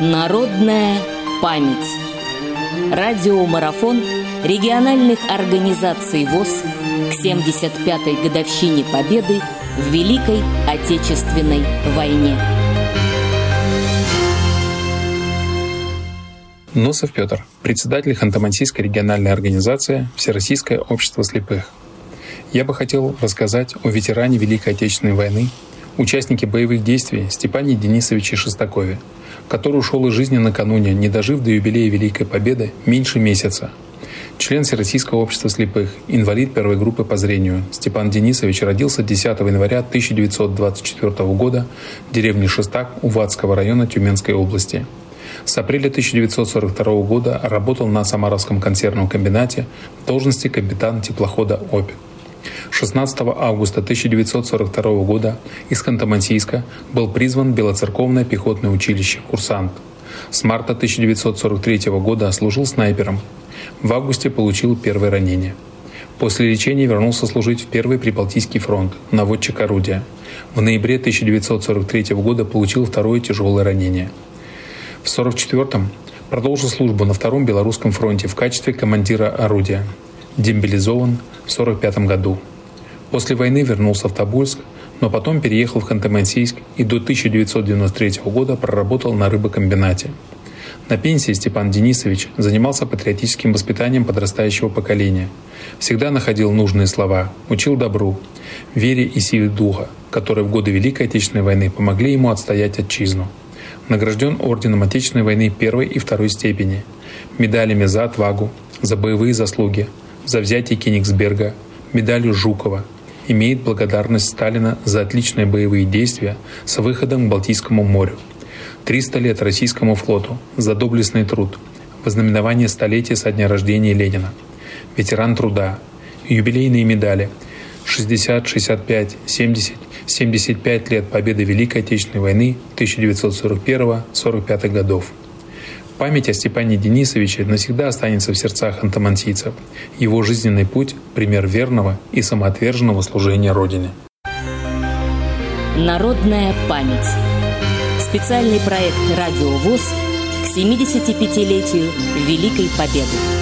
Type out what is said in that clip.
Народная память. Радиомарафон региональных организаций ВОЗ к 75-й годовщине Победы в Великой Отечественной войне. Носов Петр, председатель Ханты-Мансийской региональной организации Всероссийское общество слепых. Я бы хотел рассказать о ветеране Великой Отечественной войны, участнике боевых действий Степане Денисовиче Шестакове, который ушел из жизни накануне, не дожив до юбилея Великой Победы меньше месяца. Член Всероссийского общества слепых, инвалид первой группы по зрению, Степан Денисович родился 10 января 1924 года в деревне Шестак Увадского района Тюменской области – с апреля 1942 года работал на Самаровском консервном комбинате в должности капитан теплохода «Обь». 16 августа 1942 года из Ханты-Мансийска был призван Белоцерковное пехотное училище «Курсант». С марта 1943 года служил снайпером. В августе получил первое ранение. После лечения вернулся служить в Первый Прибалтийский фронт, наводчик орудия. В ноябре 1943 года получил второе тяжелое ранение – в 1944-м продолжил службу на Втором Белорусском фронте в качестве командира орудия. Демобилизован в 1945 году. После войны вернулся в Тобольск, но потом переехал в Ханты-Мансийск и до 1993 года проработал на рыбокомбинате. На пенсии Степан Денисович занимался патриотическим воспитанием подрастающего поколения. Всегда находил нужные слова, учил добру, вере и силе духа, которые в годы Великой Отечественной войны помогли ему отстоять отчизну – Награжден орденом Отечественной войны первой и второй степени, медалями за отвагу, за боевые заслуги, за взятие Кенигсберга, медалью Жукова. Имеет благодарность Сталина за отличные боевые действия с выходом к Балтийскому морю. 300 лет российскому флоту за доблестный труд. Вознаменование столетия со дня рождения Ленина. Ветеран труда. Юбилейные медали. 60, 65, 70 75 лет победы Великой Отечественной войны 1941-45 годов. Память о Степане Денисовиче навсегда останется в сердцах антамансийцев. Его жизненный путь – пример верного и самоотверженного служения Родине. Народная память. Специальный проект «Радио ВОЗ» к 75-летию Великой Победы.